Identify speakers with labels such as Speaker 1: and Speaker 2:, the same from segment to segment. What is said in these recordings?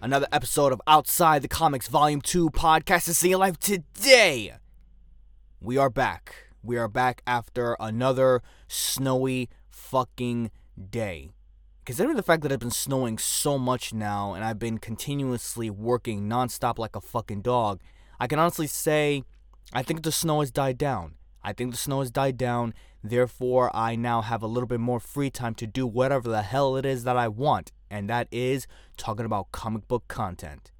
Speaker 1: Another episode of Outside the Comics Volume 2 podcast is seeing live today. We are back. We are back after another snowy fucking day. Considering the fact that it's been snowing so much now and I've been continuously working nonstop like a fucking dog, I can honestly say I think the snow has died down. I think the snow has died down. Therefore, I now have a little bit more free time to do whatever the hell it is that I want, and that is talking about comic book content.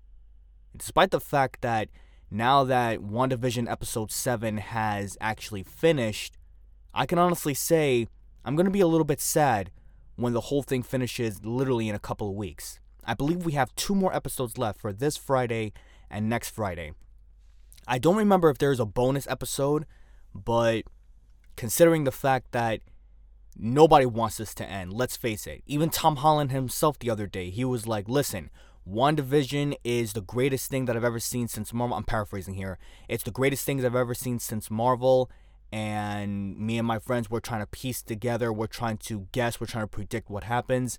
Speaker 1: Despite the fact that now that WandaVision episode 7 has actually finished, I can honestly say I'm going to be a little bit sad when the whole thing finishes literally in a couple of weeks. I believe we have two more episodes left for this Friday and next Friday. I don't remember if there's a bonus episode, but considering the fact that nobody wants this to end, let's face it. Even Tom Holland himself the other day, he was like, listen, WandaVision is the greatest thing that I've ever seen since Marvel. I'm paraphrasing here. It's the greatest things I've ever seen since Marvel. And me and my friends, we're trying to piece together, we're trying to guess, we're trying to predict what happens.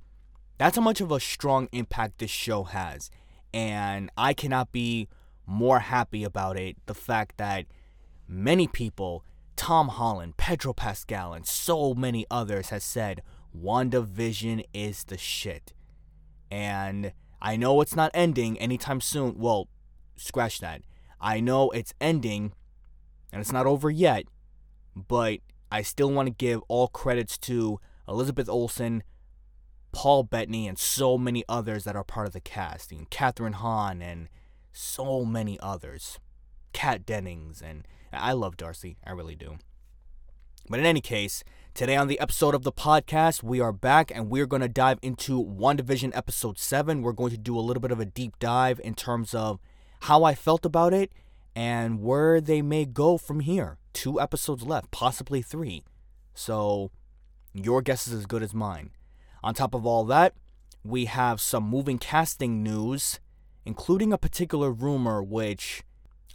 Speaker 1: That's how much of a strong impact this show has. And I cannot be more happy about it. The fact that many people, Tom Holland, Pedro Pascal, and so many others, has said WandaVision is the shit. And I know it's not ending anytime soon. Well, scratch that. I know it's ending and it's not over yet, but I still want to give all credits to Elizabeth Olsen, Paul Bettany, and so many others that are part of the cast. And Kathryn Hahn and so many others. Kat Dennings, and I love Darcy. I really do. But in any case, today on the episode of the podcast, we are back and we're going to dive into WandaVision episode 7. We're going to do a little bit of a deep dive in terms of how I felt about it and where they may go from here. Two episodes left, possibly three. So your guess is as good as mine. On top of all that, we have some moving casting news, including a particular rumor which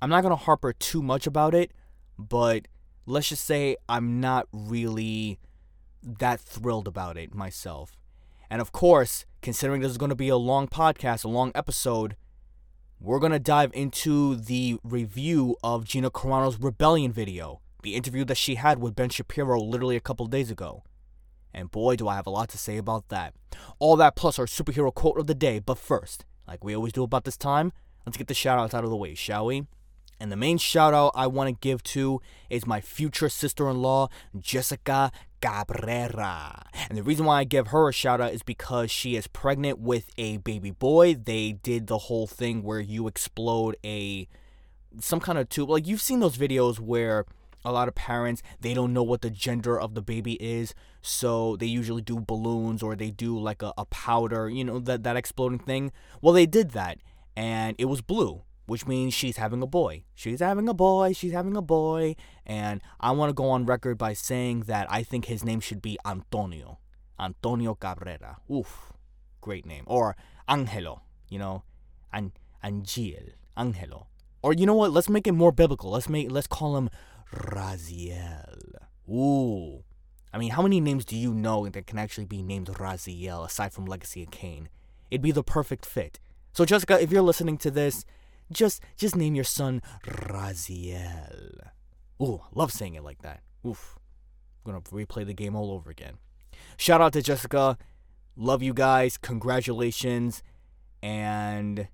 Speaker 1: I'm not going to harper too much about it, but let's just say I'm not really that thrilled about it myself. And of course, considering this is going to be a long podcast, a long episode, we're going to dive into the review of Gina Carano's Rebellion video, the interview that she had with Ben Shapiro literally a couple days ago. And boy, do I have a lot to say about that. All that plus our superhero quote of the day. But first, like we always do about this time, let's get the shout outs out of the way, shall we? And the main shout out I want to give to is my future sister in law, Jessica Cabrera. And the reason why I give her a shout out is because she is pregnant with a baby boy. They did the whole thing where you explode a some kind of tube. Like you've seen those videos where a lot of parents they don't know what the gender of the baby is so they usually do balloons or they do like a, a powder you know that that exploding thing well they did that and it was blue which means she's having a boy. She's having a boy, she's having a boy, and I want to go on record by saying that I think his name should be Antonio. Antonio Cabrera. Oof, great name. Or Angelo, you know, An Angel, Angelo. Or you know what? Let's make it more biblical. Let's make let's call him Raziel. Ooh. I mean, how many names do you know that can actually be named Raziel aside from Legacy of Kain? It'd be the perfect fit. So Jessica, if you're listening to this, just just name your son Raziel. Ooh, love saying it like that. Oof. I'm gonna replay the game all over again. Shout out to Jessica. Love you guys. Congratulations. And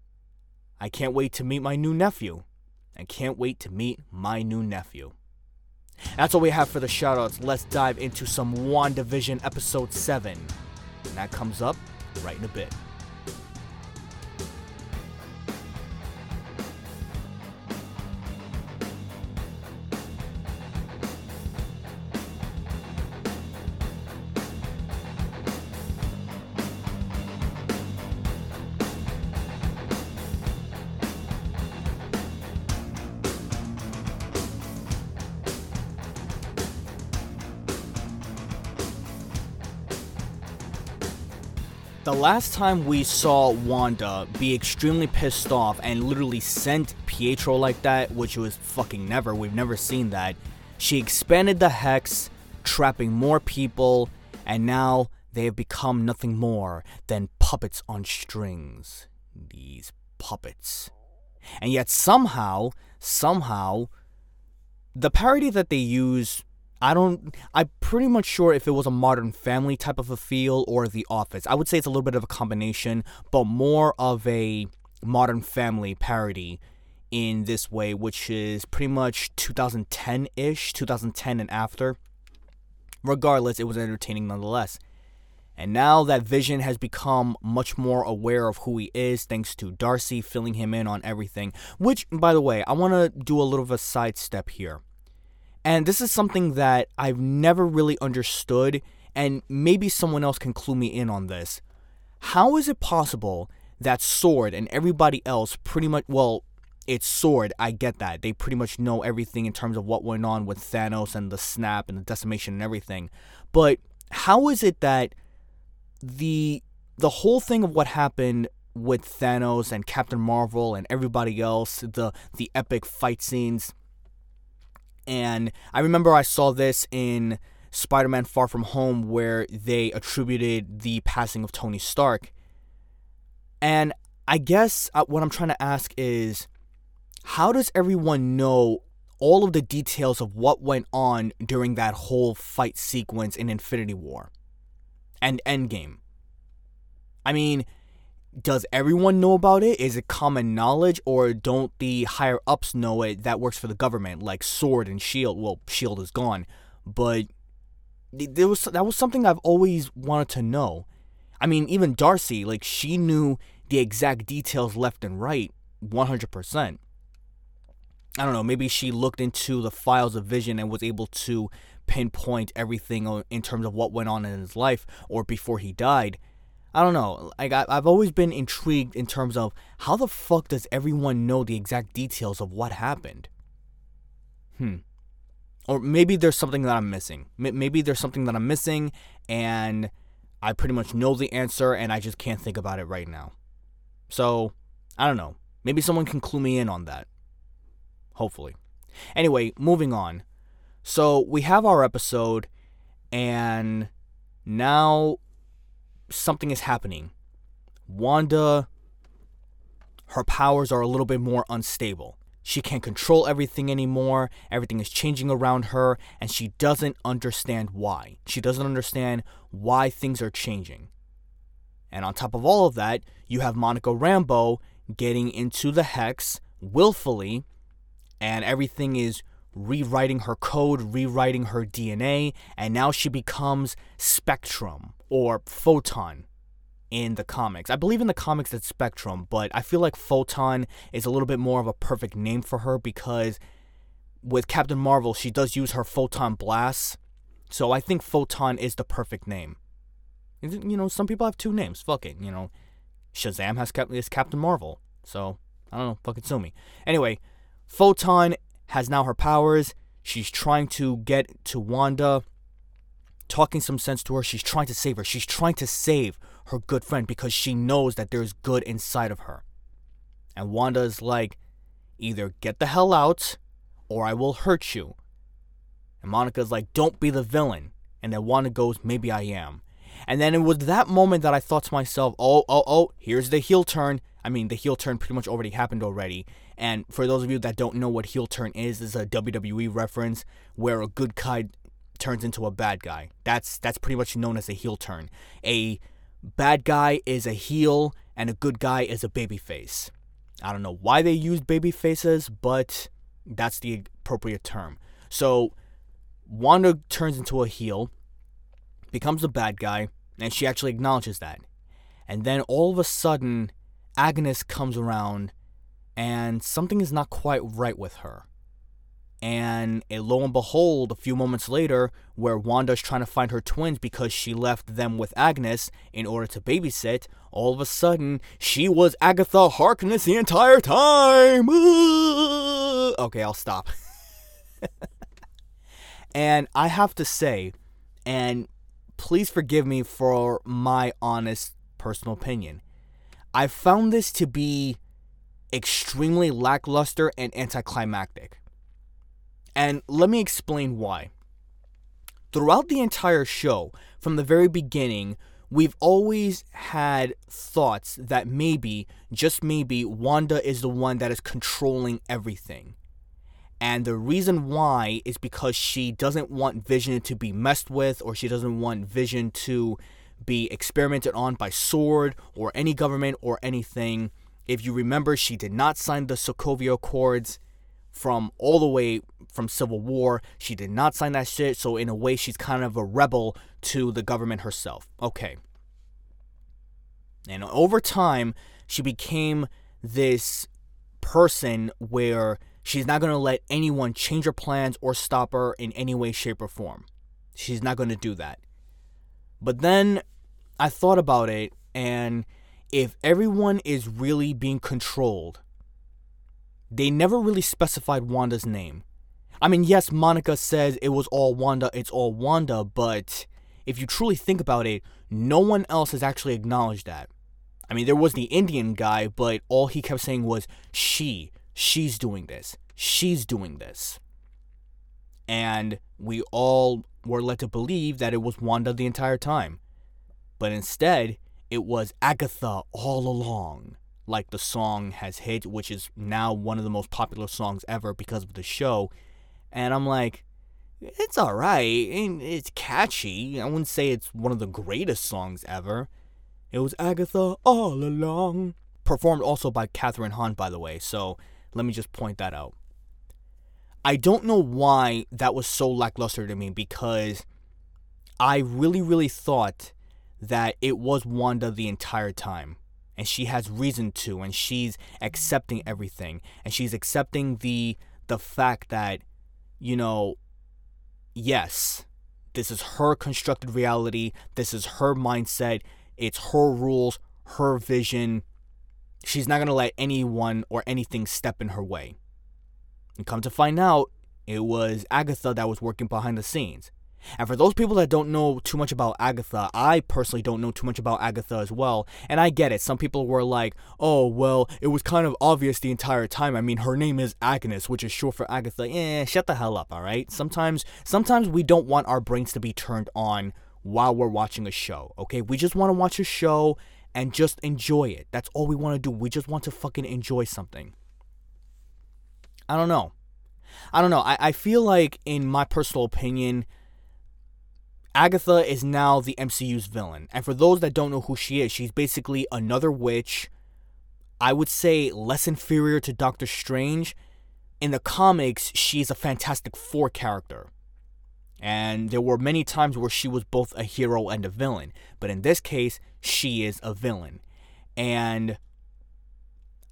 Speaker 1: I can't wait to meet my new nephew. I can't wait to meet my new nephew. That's all we have for the shoutouts. Let's dive into some WandaVision episode 7. And that comes up right in a bit. Last time we saw Wanda be extremely pissed off and literally sent Pietro like that, which was fucking never, we've never seen that, she expanded the hex, trapping more people, and now they have become nothing more than puppets on strings. These puppets. And yet somehow, somehow, the parody that they use I don't. I'm pretty much sure if it was a Modern Family type of a feel or The Office. I would say it's a little bit of a combination, but more of a Modern Family parody in this way, which is pretty much 2010 ish, 2010 and after. Regardless, it was entertaining nonetheless. And now that Vision has become much more aware of who he is, thanks to Darcy filling him in on everything. Which, by the way, I want to do a little of a sidestep here. And this is something that I've never really understood, and maybe someone else can clue me in on this. How is it possible that Sword and everybody else pretty much, well, it's Sword, I get that. They pretty much know everything in terms of what went on with Thanos and the snap and the decimation and everything. But how is it that the the whole thing of what happened with Thanos and Captain Marvel and everybody else, the the epic fight scenes, and I remember I saw this in Spider Man Far From Home where they attributed the passing of Tony Stark. And I guess uh, what I'm trying to ask is how does everyone know all of the details of what went on during that whole fight sequence in Infinity War and Endgame? I mean, does everyone know about it? Is it common knowledge, or don't the higher ups know it? That works for the government, like Sword and Shield. Well, Shield is gone, but there was that was something I've always wanted to know. I mean, even Darcy, like she knew the exact details left and right, one hundred percent. I don't know. Maybe she looked into the files of Vision and was able to pinpoint everything in terms of what went on in his life or before he died I don't know. Like I, I've always been intrigued in terms of how the fuck does everyone know the exact details of what happened? Hmm. Or maybe there's something that I'm missing. Maybe there's something that I'm missing, and I pretty much know the answer, and I just can't think about it right now. So I don't know. Maybe someone can clue me in on that. Hopefully. Anyway, moving on. So we have our episode, and now something is happening. Wanda, her powers are a little bit more unstable. She can't control everything anymore. Everything is changing around her, and she doesn't understand why. She doesn't understand why things are changing. And on top of all of that, you have Monica Rambeau getting into the hex willfully, and everything is rewriting her code, rewriting her DNA, and now she becomes Spectrum or Photon in the comics. I believe in the comics it's Spectrum, but I feel like Photon is a little bit more of a perfect name for her because with Captain Marvel, she does use her photon blasts. So I think Photon is the perfect name. You know, some people have two names. Fuck it. You know, Shazam has is Captain Marvel. So I don't know. Fucking sue me. Anyway, Photon has now her powers. She's trying to get to Wanda, talking some sense to her. She's trying to save her. She's trying to save her good friend because she knows that there's good inside of her. And Wanda's like, either get the hell out or I will hurt you. And Monica's like, don't be the villain. And then Wanda goes, maybe I am. And then it was that moment that I thought to myself, oh, oh, oh, here's the heel turn. I mean, the heel turn pretty much already happened already. And for those of you that don't know what heel turn is, is a WWE reference where a good guy turns into a bad guy. That's that's pretty much known as a heel turn. A bad guy is a heel and a good guy is a baby face. I don't know why they use baby faces, but that's the appropriate term. So Wanda turns into a heel, becomes a bad guy, and she actually acknowledges that. And then all of a sudden, Agnes comes around and something is not quite right with her. And lo and behold, a few moments later, where Wanda's trying to find her twins because she left them with Agnes in order to babysit, all of a sudden, she was Agatha Harkness the entire time! Okay, I'll stop. and I have to say, and please forgive me for my honest personal opinion. I found this to be extremely lackluster and anticlimactic. And let me explain why. Throughout the entire show, from the very beginning, we've always had thoughts that maybe, just maybe, Wanda is the one that is controlling everything. And the reason why is because she doesn't want Vision to be messed with, or she doesn't want Vision to be experimented on by Sword or any government or anything. If you remember, she did not sign the Sokovia Accords from all the way from Civil War. She did not sign that shit, so in a way, she's kind of a rebel to the government herself. Okay. And over time, she became this person where she's not going to let anyone change her plans or stop her in any way, shape, or form. She's not going to do that. But then I thought about it, and if everyone is really being controlled, they never really specified Wanda's name. I mean, yes, Monica says it was all Wanda, it's all Wanda, but if you truly think about it, no one else has actually acknowledged that. I mean, there was the Indian guy, but all he kept saying was, she, she's doing this, she's doing this. And we all were led to believe that it was Wanda the entire time. But instead, it was Agatha all along, like the song has hit, which is now one of the most popular songs ever because of the show. And I'm like, it's alright. It's catchy. I wouldn't say it's one of the greatest songs ever. It was Agatha all along. Performed also by Kathryn Hahn, by the way, so let me just point that out. I don't know why that was so lackluster to me because I really, really thought that it was Wanda the entire time. And she has reason to, and she's accepting everything. And she's accepting the the fact that, you know, yes, this is her constructed reality, this is her mindset, it's her rules, her vision. She's not gonna let anyone or anything step in her way. And come to find out, it was Agatha that was working behind the scenes. And for those people that don't know too much about Agatha, I personally don't know too much about Agatha as well. And I get it. Some people were like, oh, well, it was kind of obvious the entire time. I mean, her name is Agnes, which is short for Agatha. Eh, shut the hell up, all right? Sometimes, sometimes we don't want our brains to be turned on while we're watching a show, okay? We just want to watch a show and just enjoy it. That's all we want to do. We just want to fucking enjoy something. I don't know. I don't know. I, I feel like, in my personal opinion, Agatha is now the MCU's villain. And for those that don't know who she is, she's basically another witch. I would say less inferior to Doctor Strange. In the comics, she's a Fantastic Four character. And there were many times where she was both a hero and a villain. But in this case, she is a villain. And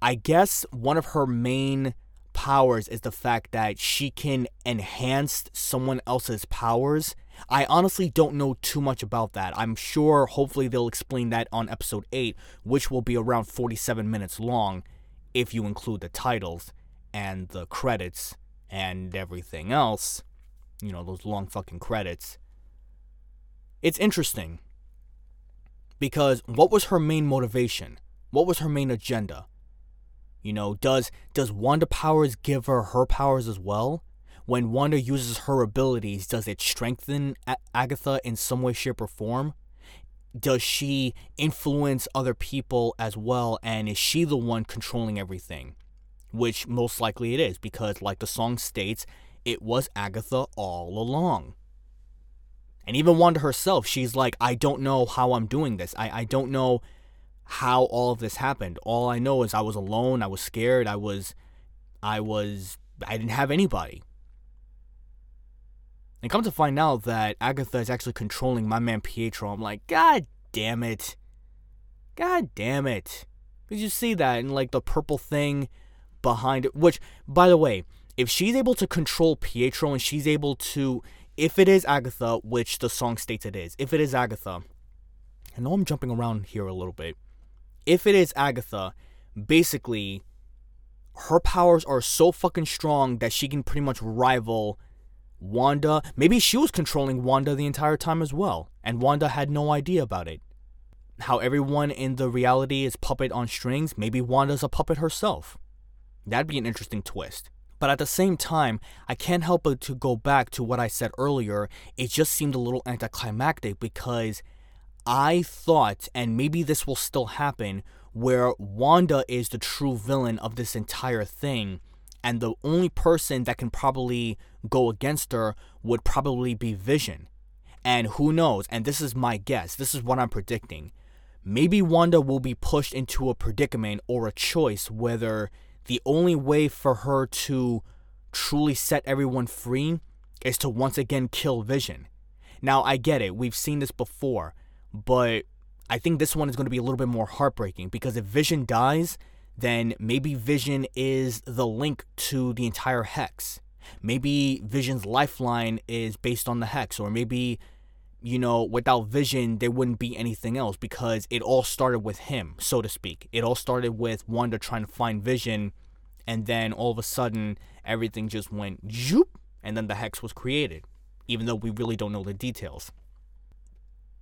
Speaker 1: I guess one of her main powers is the fact that she can enhance someone else's powers. I honestly don't know too much about that. I'm sure hopefully they'll explain that on episode 8, which will be around 47 minutes long if you include the titles and the credits and everything else. You know, those long fucking credits. It's interesting because what was her main motivation? What was her main agenda? You know, does does Wanda powers give her her powers as well? When Wanda uses her abilities, does it strengthen A- Agatha in some way, shape, or form? Does she influence other people as well? And is she the one controlling everything? Which most likely it is, because, like the song states, it was Agatha all along. And even Wanda herself, she's like, I don't know how I'm doing this. I, I don't know how all of this happened. All I know is I was alone, I was scared, I was I was I didn't have anybody. And come to find out that Agatha is actually controlling my man Pietro. I'm like, God damn it. God damn it. Did you see that in like the purple thing behind it? Which, by the way, if she's able to control Pietro and she's able to, if it is Agatha, which the song states it is, if it is Agatha, I know I'm jumping around here a little bit if it is Agatha, basically her powers are so fucking strong that she can pretty much rival Wanda. Maybe she was controlling Wanda the entire time as well, and Wanda had no idea about it. how everyone in the reality is puppet on strings, maybe Wanda's a puppet herself. That'd be an interesting twist. But at the same time, I can't help but to go back to what I said earlier. It just seemed a little anticlimactic because I thought, and maybe this will still happen, where Wanda is the true villain of this entire thing, and the only person that can probably go against her would probably be Vision. And who knows? And this is my guess. This is what I'm predicting. Maybe Wanda will be pushed into a predicament or a choice whether the only way for her to truly set everyone free is to once again kill Vision. Now, I get it. We've seen this before, but I think this one is going to be a little bit more heartbreaking because if Vision dies, then maybe Vision is the link to the entire Hex. Maybe Vision's lifeline is based on the Hex, or maybe, you know, without Vision, there wouldn't be anything else because it all started with him, so to speak. It all started with Wanda trying to find Vision, and then all of a sudden, everything just went zoop, and then the Hex was created, even though we really don't know the details.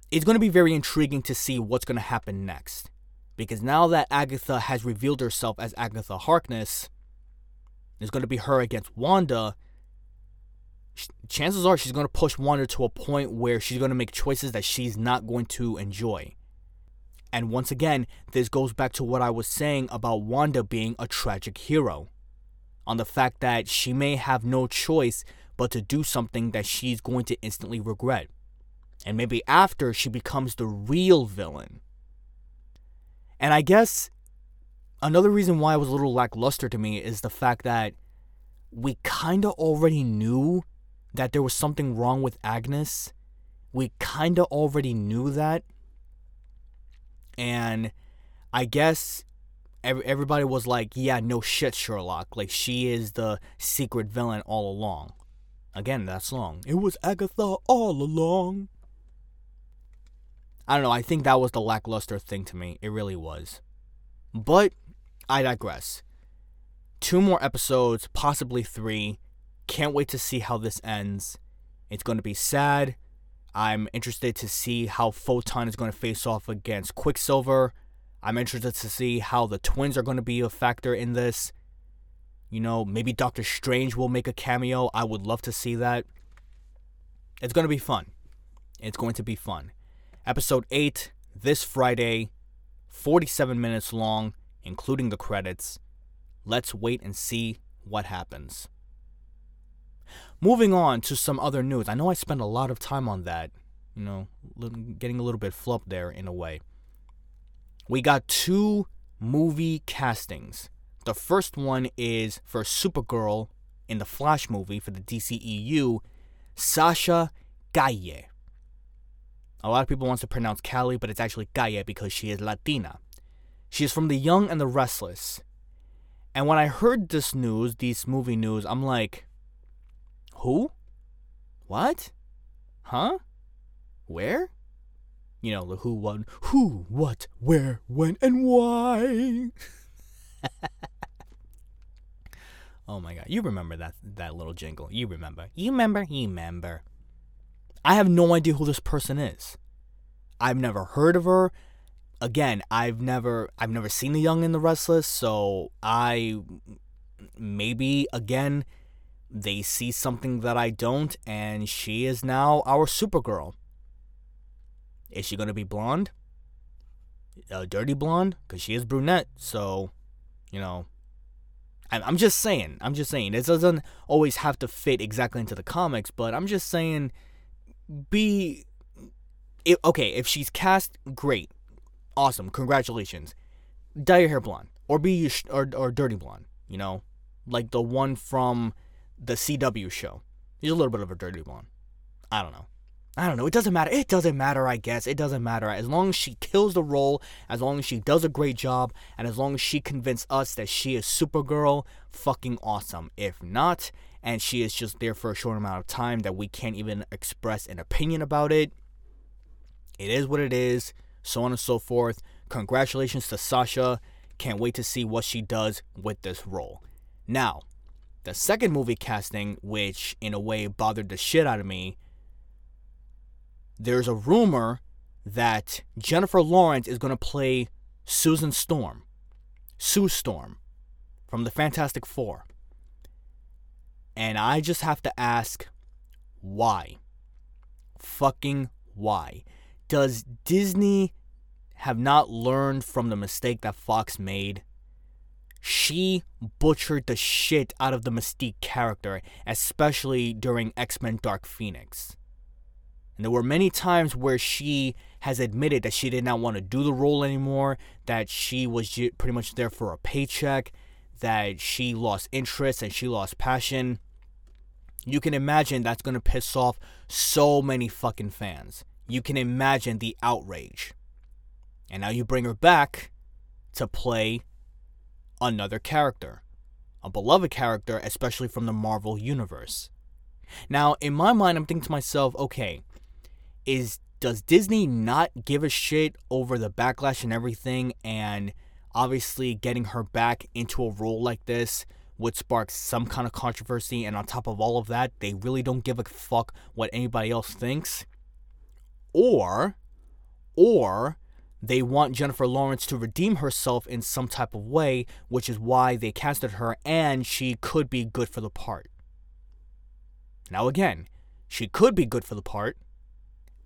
Speaker 1: It's going to be very intriguing to see what's going to happen next. Because now that Agatha has revealed herself as Agatha Harkness, it's going to be her against Wanda. Chances are she's going to push Wanda to a point where she's going to make choices that she's not going to enjoy. And once again, this goes back to what I was saying about Wanda being a tragic hero. On the fact that she may have no choice but to do something that she's going to instantly regret. And maybe after she becomes the real villain. And I guess another reason why it was a little lackluster to me is the fact that we kind of already knew that there was something wrong with Agnes. We kind of already knew that. And I guess everybody was like, yeah, no shit, Sherlock. Like, she is the secret villain all along. Again, that song. It was Agatha all along. I don't know. I think that was the lackluster thing to me. It really was. But I digress. Two more episodes, possibly three. Can't wait to see how this ends. It's going to be sad. I'm interested to see how Photon is going to face off against Quicksilver. I'm interested to see how the twins are going to be a factor in this. You know, maybe Doctor Strange will make a cameo. I would love to see that. It's going to be fun. It's going to be fun. Episode 8 this Friday, 47 minutes long, including the credits. Let's wait and see what happens. Moving on to some other news. I know I spent a lot of time on that, you know, getting a little bit flubbed there in a way. We got two movie castings. The first one is for Supergirl in the Flash movie for the DCEU, Sasha Calle. A lot of people want to pronounce Cali, but it's actually Calle because she is Latina. She is from The Young and the Restless. And when I heard this news, this movie news, I'm like, who? What? Huh? Where? You know, the who, what, who, what, where, when, and why. oh my god, you remember that that little jingle. You remember. You remember, you remember. I have no idea who this person is. I've never heard of her. Again, I've never I've never seen The Young and the Restless, so I maybe again they see something that I don't and she is now our Supergirl. Is she going to be blonde? A dirty blonde cuz she is brunette, so you know, I'm just saying. I'm just saying. It doesn't always have to fit exactly into the comics, but I'm just saying be if, okay if she's cast great. Awesome. Congratulations. Dye your hair blonde or be or, or dirty blonde you know? Like the one from the cw show. He's a little bit of a dirty blonde. I don't know. I don't know. It doesn't matter. It doesn't matter i guess. It doesn't matter. As long as she kills the role as long as she does a great job and as long as she convinces us that she is supergirl fucking awesome. If not and she is just there for a short amount of time that we can't even express an opinion about it. It is what it is, so on and so forth. Congratulations to Sasha. Can't wait to see what she does with this role. Now, the second movie casting, which in a way bothered the shit out of me, there's a rumor that Jennifer Lawrence is going to play Susan Storm, Sue Storm from the Fantastic Four. And I just have to ask why? Fucking why? Does Disney have not learned from the mistake that Fox made? She butchered the shit out of the Mystique character, especially during X Men Dark Phoenix. And there were many times where she has admitted that she did not want to do the role anymore, that she was pretty much there for a paycheck, that she lost interest and she lost passion. You can imagine that's going to piss off so many fucking fans. You can imagine the outrage. And now you bring her back to play another character, a beloved character, especially from the Marvel Universe. Now, in my mind, I'm thinking to myself, okay, is does Disney not give a shit over the backlash and everything and obviously getting her back into a role like this would spark some kind of controversy and on top of all of that they really don't give a fuck what anybody else thinks or or they want Jennifer Lawrence to redeem herself in some type of way which is why they casted her and she could be good for the part now again she could be good for the part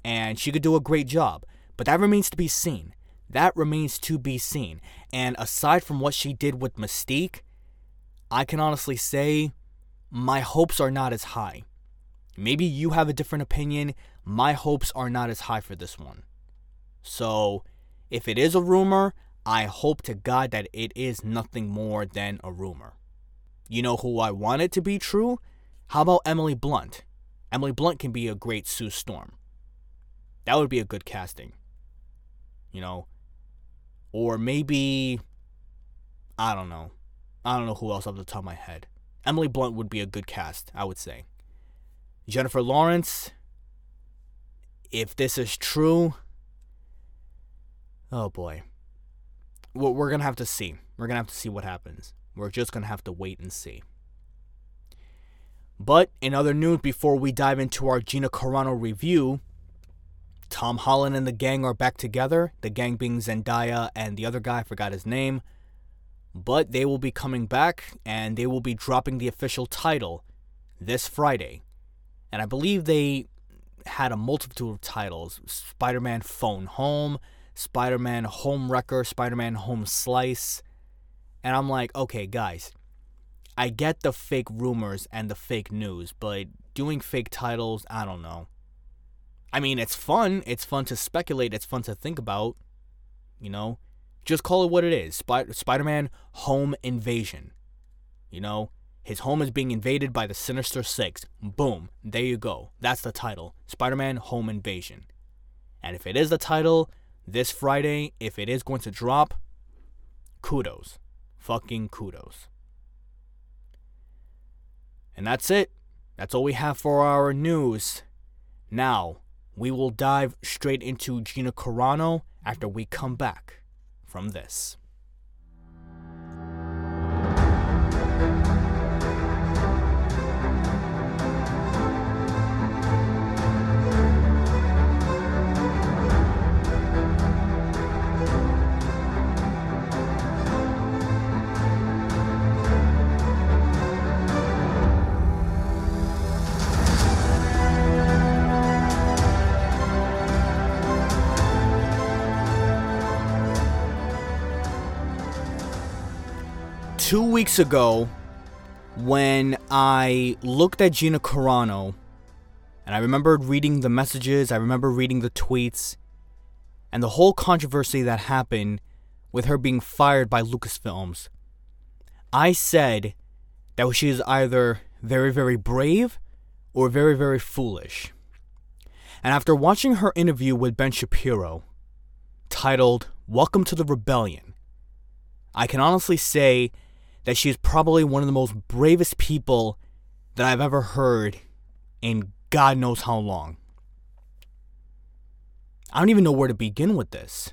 Speaker 1: and she could do a great job. But that remains to be seen. That remains to be seen. And aside from what she did with Mystique, I can honestly say my hopes are not as high. Maybe you have a different opinion. My hopes are not as high for this one. So, if it is a rumor, I hope to God that it is nothing more than a rumor. You know who I want it to be true? How about Emily Blunt? Emily Blunt can be a great Sue Storm. That would be a good casting. You know? Or maybe I don't know. I don't know who else off the top of my head. Emily Blunt would be a good cast, I would say. Jennifer Lawrence, if this is true, oh boy. We're going to have to see. We're going to have to see what happens. We're just going to have to wait and see. But in other news, before we dive into our Gina Carano review, Tom Holland and the gang are back together. The gang being Zendaya and the other guy, I forgot his name. But they will be coming back and they will be dropping the official title this Friday. And I believe they had a multitude of titles Spider Man Phone Home, Spider Man Home Wrecker, Spider Man Home Slice. And I'm like, okay, guys, I get the fake rumors and the fake news, but doing fake titles, I don't know. I mean, it's fun. It's fun to speculate. It's fun to think about. You know, just call it what it is. Sp- Spider-Man Home Invasion. You know, his home is being invaded by the Sinister Six. Boom. There you go. That's the title. Spider-Man Home Invasion. And if it is the title this Friday, if it is going to drop, kudos. Fucking kudos. And that's it. That's all we have for our news. Now, we will dive straight into Gina Carano after we come back from this. Two weeks ago when I looked at Gina Carano and I remembered reading the messages, I remember reading the tweets, and the whole controversy that happened with her being fired by Lucasfilms. I said that she is either very, very brave or very, very foolish. And after watching her interview with Ben Shapiro, titled Welcome to the Rebellion, I can honestly say that she is probably one of the most bravest people that I've ever heard in God knows how long. I don't even know where to begin with this.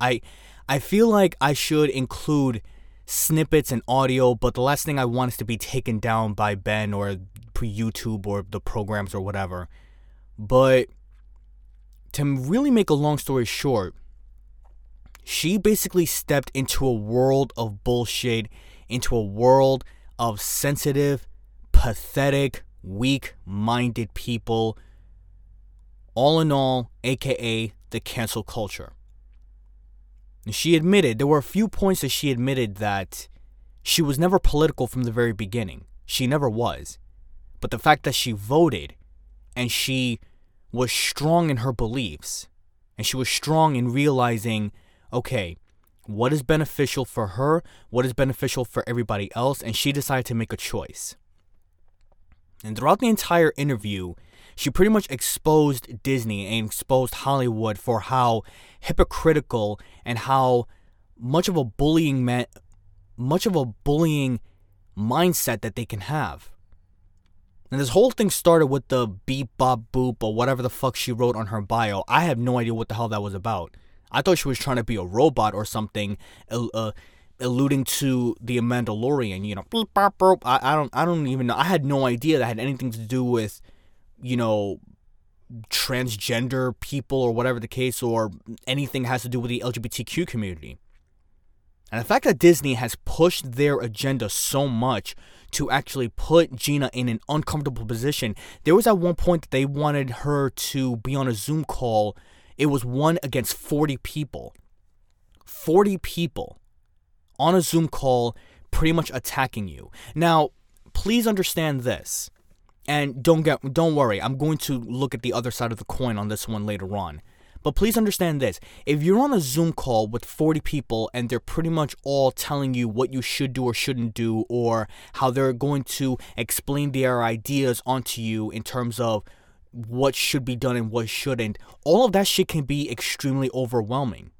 Speaker 1: I I feel like I should include snippets and audio, but the last thing I want is to be taken down by Ben or YouTube or the programs or whatever. But to really make a long story short, she basically stepped into a world of bullshit, into a world of sensitive, pathetic, weak minded people. All in all, aka the cancel culture. And she admitted, there were a few points that she admitted that she was never political from the very beginning. She never was. But the fact that she voted and she was strong in her beliefs and she was strong in realizing, okay, what is beneficial for her, what is beneficial for everybody else, and she decided to make a choice. And throughout the entire interview, she pretty much exposed Disney and exposed Hollywood for how hypocritical and how much of a bullying much of a bullying mindset that they can have. And this whole thing started with the beep bop boop or whatever the fuck she wrote on her bio. I have no idea what the hell that was about. I thought she was trying to be a robot or something, uh, alluding to the Mandalorian. You know. I, I don't, I don't even know. I had no idea that had anything to do with you know, transgender people or whatever the case, or anything has to do with the LGBTQ community. And the fact that Disney has pushed their agenda so much to actually put Gina in an uncomfortable position, there was at one point that they wanted her to be on a Zoom call. It was one against 40 people. 40 people on a Zoom call pretty much attacking you. Now, please understand this. And don't get don't worry, I'm going to look at the other side of the coin on this one later on. But please understand this. If you're on a Zoom call with 40 people and they're pretty much all telling you what you should do or shouldn't do or how they're going to explain their ideas onto you in terms of what should be done and what shouldn't, all of that shit can be extremely overwhelming.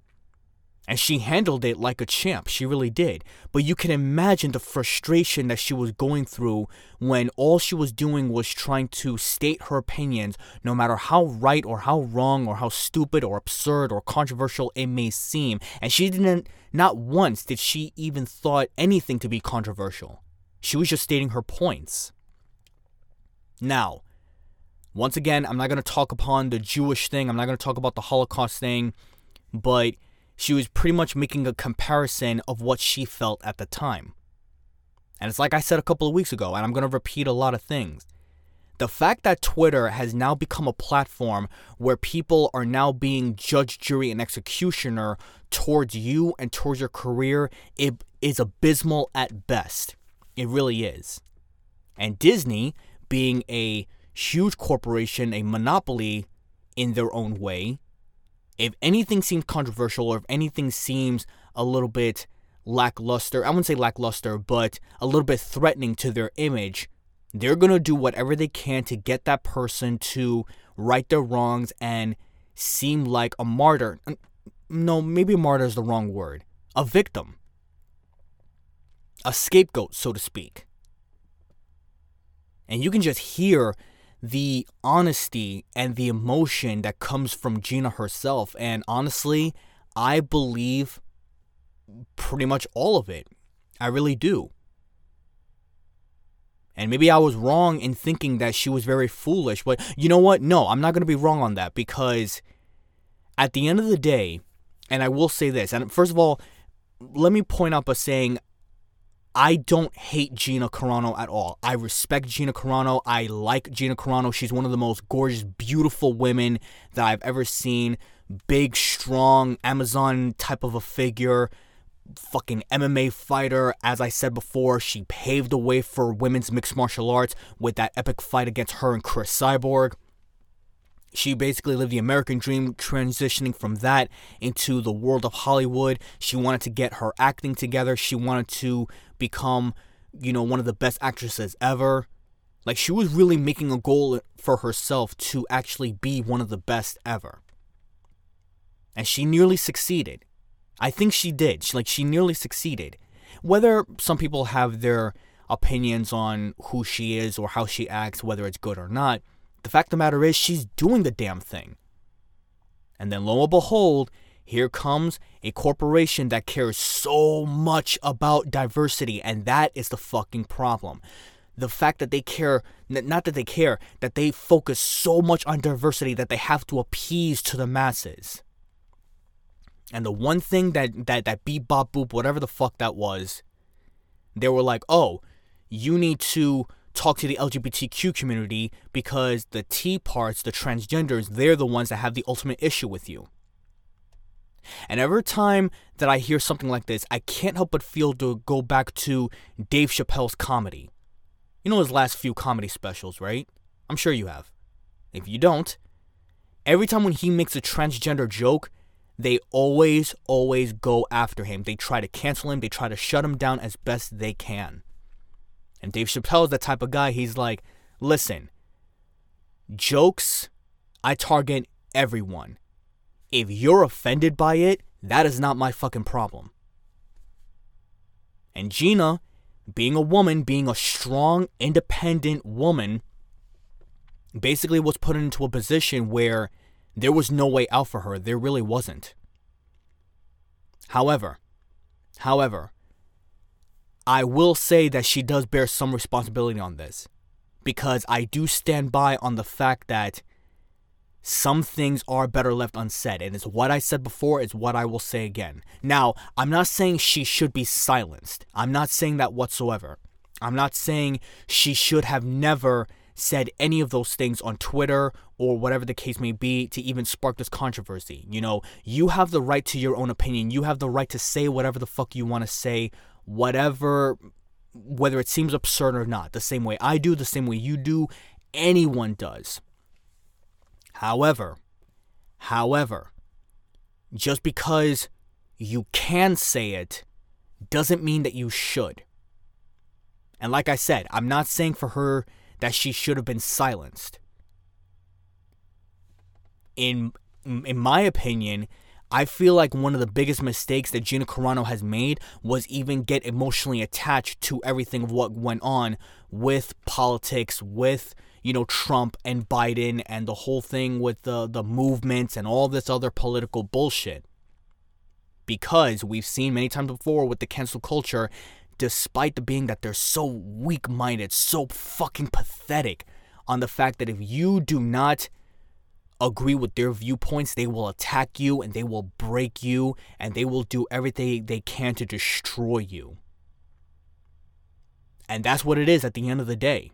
Speaker 1: And she handled it like a champ. She really did. But you can imagine the frustration that she was going through when all she was doing was trying to state her opinions, no matter how right or how wrong or how stupid or absurd or controversial it may seem. And she didn't, not once did she even thought anything to be controversial. She was just stating her points. Now, once again, I'm not going to talk upon the Jewish thing, I'm not going to talk about the Holocaust thing, but she was pretty much making a comparison of what she felt at the time. And it's like I said a couple of weeks ago, and I'm going to repeat a lot of things. The fact that Twitter has now become a platform where people are now being judge, jury, and executioner towards you and towards your career it is abysmal at best. It really is. And Disney, being a huge corporation, a monopoly in their own way, if anything seems controversial or if anything seems a little bit lackluster, I wouldn't say lackluster, but a little bit threatening to their image, they're going to do whatever they can to get that person to right their wrongs and seem like a martyr. No, maybe martyr is the wrong word. A victim. A scapegoat, so to speak. And you can just hear the honesty and the emotion that comes from Gina herself. And honestly, I believe pretty much all of it. I really do. And maybe I was wrong in thinking that she was very foolish, but you know what? No, I'm not going to be wrong on that because at the end of the day, and I will say this, and first of all, let me point out by saying I don't hate Gina Carano at all. I respect Gina Carano. I like Gina Carano. She's one of the most gorgeous, beautiful women that I've ever seen. Big, strong, Amazon type of a figure. Fucking MMA fighter. As I said before, she paved the way for women's mixed martial arts with that epic fight against her and Cris Cyborg she basically lived the American dream, transitioning from that into the world of Hollywood. She wanted to get her acting together. She wanted to become, you know, one of the best actresses ever. Like, she was really making a goal for herself to actually be one of the best ever. And she nearly succeeded. I think she did. She, like, she nearly succeeded. Whether some people have their opinions on who she is or how she acts, whether it's good or not, the fact of the matter is, she's doing the damn thing. And then lo and behold, here comes a corporation that cares so much about diversity, and that is the fucking problem. the fact that they care, not that they care, that they focus so much on diversity that they have to appease to the masses. And the one thing that that that beep bop boop whatever the fuck that was, they were like, "Oh, you need to talk to the LGBTQ community because the T parts, the transgenders, they're the ones that have the ultimate issue with you." And every time that I hear something like this, I can't help but feel to go back to Dave Chappelle's comedy. You know his last few comedy specials, right? I'm sure you have. If you don't, every time when he makes a transgender joke, they always, always go after him. They try to cancel him, they try to shut him down as best they can. And Dave Chappelle is that type of guy. He's like, listen, jokes, I target everyone. If you're offended by it, that is not my fucking problem. And Gina, being a woman, being a strong, independent woman, basically was put into a position where there was no way out for her. There really wasn't. However, however, I will say that she does bear some responsibility on this because I do stand by on the fact that some things are better left unsaid. And it's what I said before, it's what I will say again. Now, I'm not saying she should be silenced. I'm not saying that whatsoever. I'm not saying she should have never said any of those things on Twitter or whatever the case may be to even spark this controversy. You know, you have the right to your own opinion. You have the right to say whatever the fuck you want to say, whatever, whether it seems absurd or not. The same way I do, the same way you do, anyone does. However, however, just because you can say it doesn't mean that you should. And like I said, I'm not saying for her that she should have been silenced. In in my opinion, I feel like one of the biggest mistakes that Gina Carano has made was even get emotionally attached to everything of what went on with politics, with you know Trump and Biden and the whole thing with the the movements and all this other political bullshit. Because we've seen many times before with the cancel culture despite the being that they're so weak minded, so fucking pathetic on the fact that if you do not agree with their viewpoints, they will attack you and they will break you and they will do everything they can to destroy you. And that's what it is at the end of the day.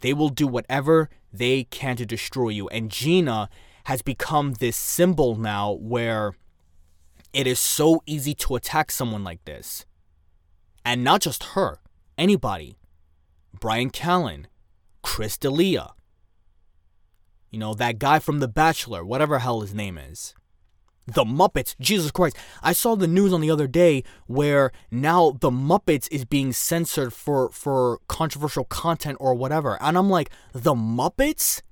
Speaker 1: They will do whatever they can to destroy you. And Gina has become this symbol now where it is so easy to attack someone like this. And not just her, anybody. Bryan Callen, Chris D'Elia. You know, that guy from The Bachelor, whatever hell his name is. The Muppets, Jesus Christ. I saw the news on the other day where now The Muppets is being censored for for controversial content or whatever. And I'm like, The Muppets?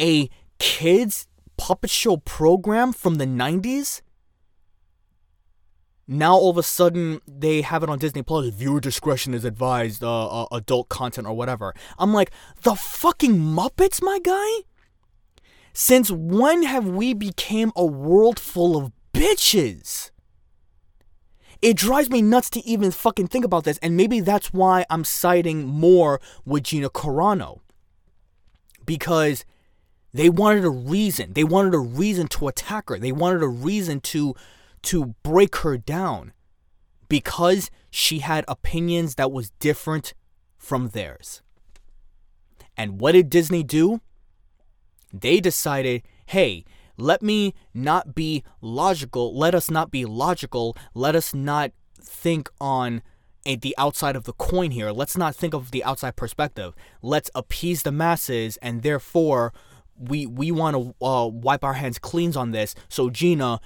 Speaker 1: A kids puppet show program from the 90s? now all of a sudden they have it on Disney Plus. Viewer discretion is advised. Uh, uh, adult content or whatever. I'm like the fucking Muppets, my guy. Since when have we became a world full of bitches? It drives me nuts to even fucking think about this, and maybe that's why I'm siding more with Gina Carano. Because they wanted a reason. They wanted a reason to attack her. They wanted a reason to to break her down because she had opinions that was different from theirs. And what did Disney do? They decided, hey, let me not be logical. Let us not be logical. Let us not think on a, the outside of the coin here. Let's not think of the outside perspective. Let's appease the masses, and therefore, we we want to uh, wipe our hands clean on this. So Gina,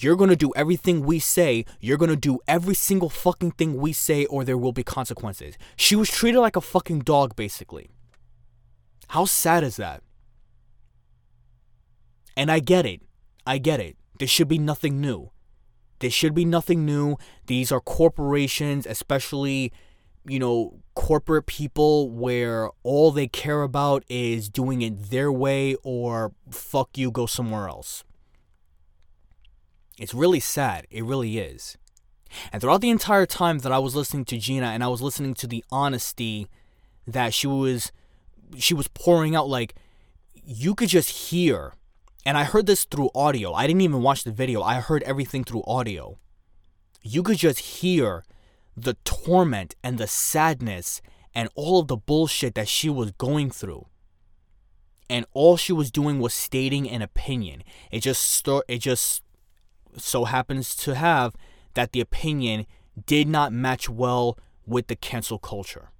Speaker 1: you're to do everything we say. You're to do every single fucking thing we say, or there will be consequences. She was treated like a fucking dog, basically. How sad is that? And I get it. I get it. This should be nothing new. This should be nothing new. These are corporations, especially, you know, corporate people where all they care about is doing it their way or fuck you, go somewhere else. It's really sad. It really is. And throughout the entire time that I was listening to Gina and I was listening to the honesty that she was she was pouring out like you could just hear and I heard this through audio. I didn't even watch the video. I heard everything through audio. You could just hear the torment and the sadness and all of the bullshit that she was going through. And all she was doing was stating an opinion. It just sto- it just so happens to have that the opinion did not match well with the cancel culture.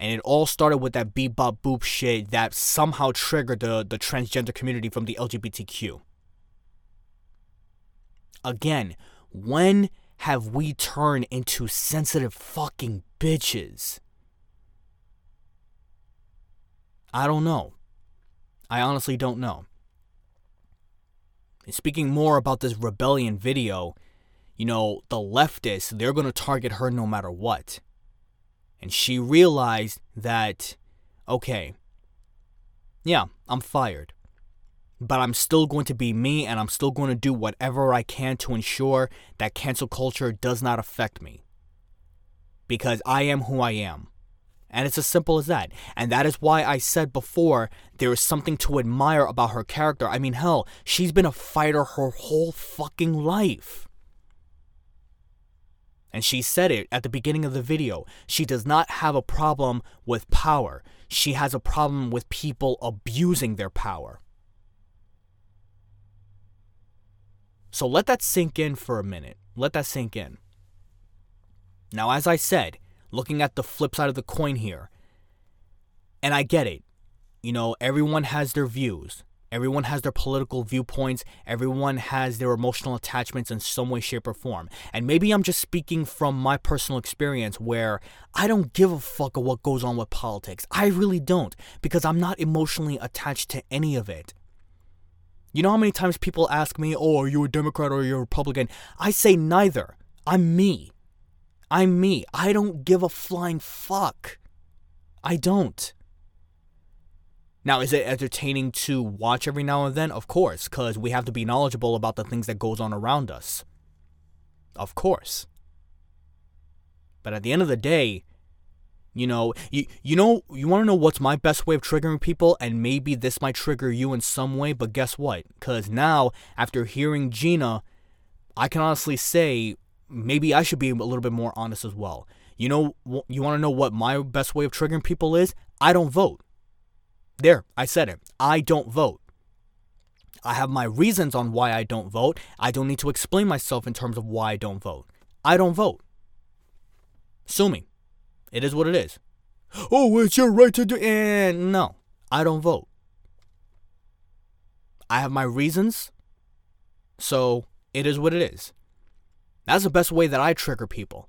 Speaker 1: And it all started with that bebop boop shit that somehow triggered the, the transgender community from the LGBTQ. Again, when have we turned into sensitive fucking bitches? I don't know. I honestly don't know. And speaking more about this rebellion video, you know, the leftists, they're going to target her no matter what. And she realized that, okay, yeah, I'm fired. But I'm still going to be me and I'm still going to do whatever I can to ensure that cancel culture does not affect me. Because I am who I am. And it's as simple as that. And that is why I said before there is something to admire about her character. I mean, hell, she's been a fighter her whole fucking life. And she said it at the beginning of the video. She does not have a problem with power. She has a problem with people abusing their power. So let that sink in for a minute. Let that sink in. Now, as I said, looking at the flip side of the coin here, and I get it. You know, everyone has their views. Everyone has their political viewpoints. Everyone has their emotional attachments in some way, shape, or form. And maybe I'm just speaking from my personal experience where I don't give a fuck of what goes on with politics. I really don't because I'm not emotionally attached to any of it. You know how many times people ask me, oh, are you a Democrat or are you a Republican? I say neither. I'm me. I'm me. I don't give a flying fuck. I don't. Now, is it entertaining to watch every now and then? Of course, because we have to be knowledgeable about the things that goes on around us. Of course. But at the end of the day, you know, you you know, you want to know what's my best way of triggering people, and maybe this might trigger you in some way. But guess what? Because now, after hearing Gina, I can honestly say maybe I should be a little bit more honest as well. You know, you want to know what my best way of triggering people is? I don't vote. There, I said it. I don't vote. I have my reasons on why I don't vote. I don't need to explain myself in terms of why I don't vote. I don't vote. Sue me. It is what it is. Oh, it's your right to do. And no, I don't vote. I have my reasons. So it is what it is. That's the best way that I trigger people.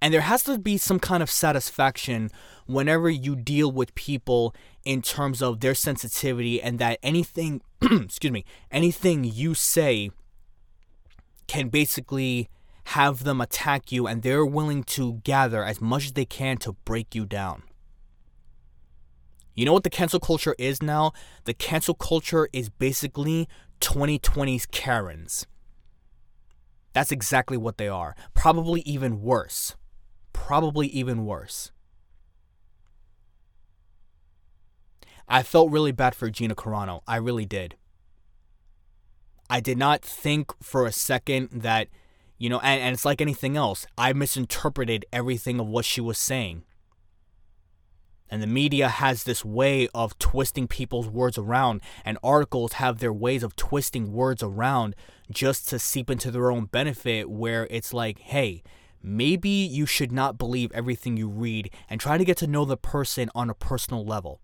Speaker 1: And there has to be some kind of satisfaction whenever you deal with people in terms of their sensitivity and that anything excuse me, anything you say can basically have them attack you and they're willing to gather as much as they can to break you down. You know what the cancel culture is now? The cancel culture is basically 2020's Karens. That's exactly what they are. Probably even worse probably even worse. I felt really bad for Gina Carano. I really did. I did not think for a second that, you know, and, and it's like anything else. I misinterpreted everything of what she was saying. And the media has this way of twisting people's words around, and articles have their ways of twisting words around just to seep into their own benefit, where it's like, hey, maybe you should not believe everything you read and try to get to know the person on a personal level.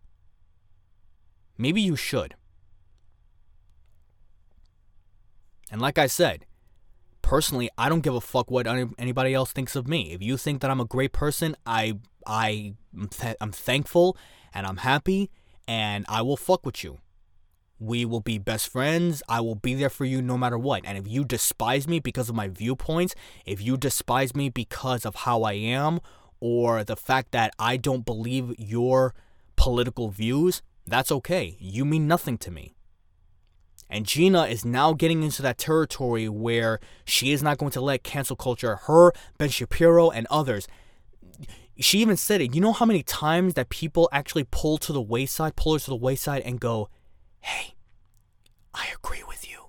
Speaker 1: Maybe you should. And like I said, personally, I don't give a fuck what anybody else thinks of me. If you think that I'm a great person, I I I'm thankful and I'm happy and I will fuck with you. We will be best friends. I will be there for you no matter what. And if you despise me because of my viewpoints, if you despise me because of how I am, or the fact that I don't believe your political views, that's okay. You mean nothing to me. And Gina is now getting into that territory where she is not going to let cancel culture, her, Ben Shapiro, and others. she even said it. You know how many times that people actually pull to the wayside, pull her to the wayside, and go, "Hey, I agree with you."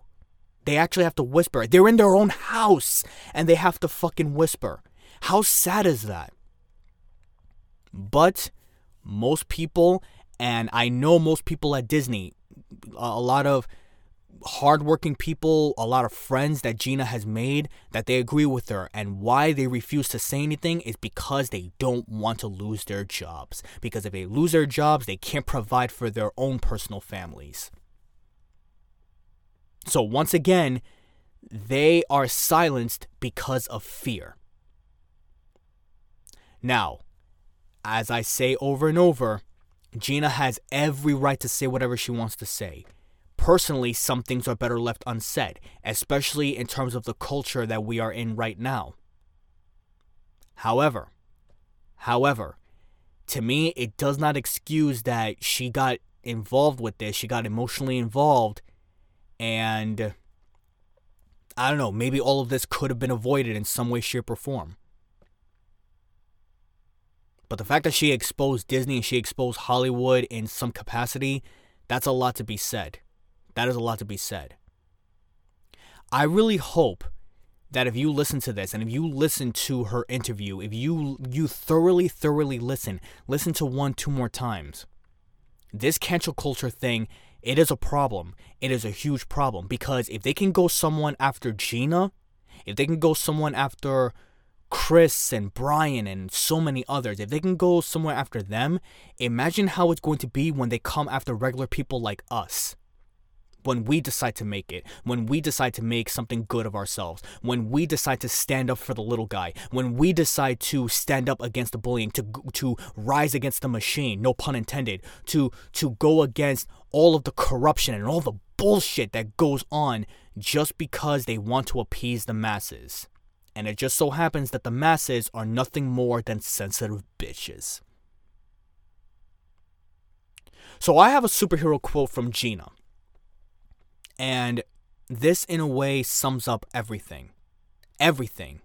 Speaker 1: They actually have to whisper. They're in their own house and they have to fucking whisper. How sad is that? But most people, and I know most people at Disney, a lot of hardworking people, a lot of friends that Gina has made, that they agree with her. And why they refuse to say anything is because they don't want to lose their jobs. Because if they lose their jobs, they can't provide for their own personal families. So once again, they are silenced because of fear. Now, as I say over and over, Gina has every right to say whatever she wants to say. Personally, some things are better left unsaid, especially in terms of the culture that we are in right now. However, however, to me, it does not excuse that she got involved with this. She got emotionally involved, and I don't know, maybe all of this could have been avoided in some way, shape, or form. But the fact that she exposed Disney and she exposed Hollywood in some capacity, that's a lot to be said. That is a lot to be said. I really hope that if you listen to this and if you listen to her interview, if you you thoroughly thoroughly listen, listen to one two more times. This cancel culture thing, it is a problem. It is a huge problem because if they can go someone after Gina, if they can go someone after Chris and Brian and so many others, if they can go somewhere after them, imagine how it's going to be when they come after regular people like us. When we decide to make it, when we decide to make something good of ourselves, when we decide to stand up for the little guy, when we decide to stand up against the bullying, to to rise against the machine, no pun intended, to to go against all of the corruption and all the bullshit that goes on just because they want to appease the masses and it just so happens that the masses are nothing more than sensitive bitches. So I have a superhero quote from Gina. And this, in a way, sums up everything. Everything.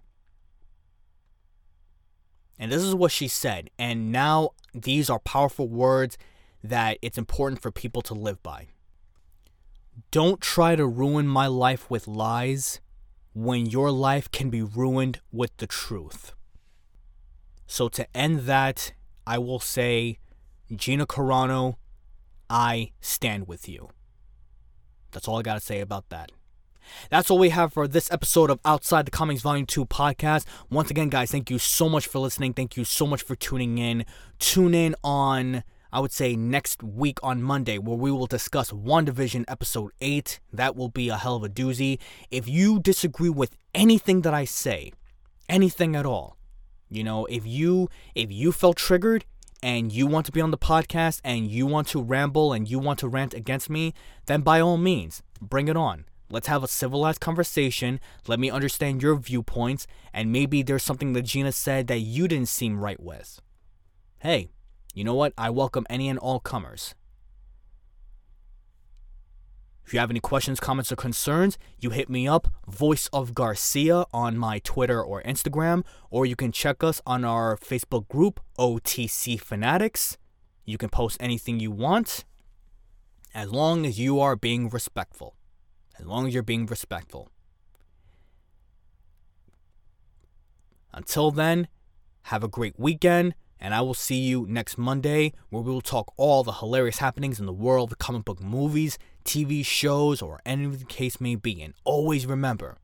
Speaker 1: And this is what she said. And now these are powerful words that it's important for people to live by. Don't try to ruin my life with lies when your life can be ruined with the truth. So, to end that, I will say, Gina Carano, I stand with you. That's all I got to say about that. That's all we have for this episode of Outside the Comics Volume 2 podcast. Once again, guys, thank you so much for listening. Thank you so much for tuning in. Tune in on I would say next week on Monday, where we will discuss WandaVision episode 8. That will be a hell of a doozy. If you disagree with anything that I say, anything at all, you know, if you if you felt triggered and you want to be on the podcast and you want to ramble and you want to rant against me, then by all means, bring it on. Let's have a civilized conversation. Let me understand your viewpoints, and maybe there's something that Gina said that you didn't seem right with. Hey, you know what? I welcome any and all comers. If you have any questions, comments, or concerns, you hit me up, Voice of Garcia, on my Twitter or Instagram, or you can check us on our Facebook group, OTC Fanatics. You can post anything you want, as long as you are being respectful. As long as you're being respectful. Until then, have a great weekend and I will see you next Monday where we will talk all the hilarious happenings in the world of comic book movies, TV shows, or any of the case may be. And always remember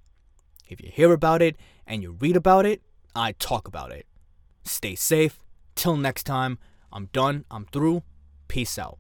Speaker 1: if you hear about it and you read about it, I talk about it. Stay safe. Till next time, I'm done. I'm through. Peace out.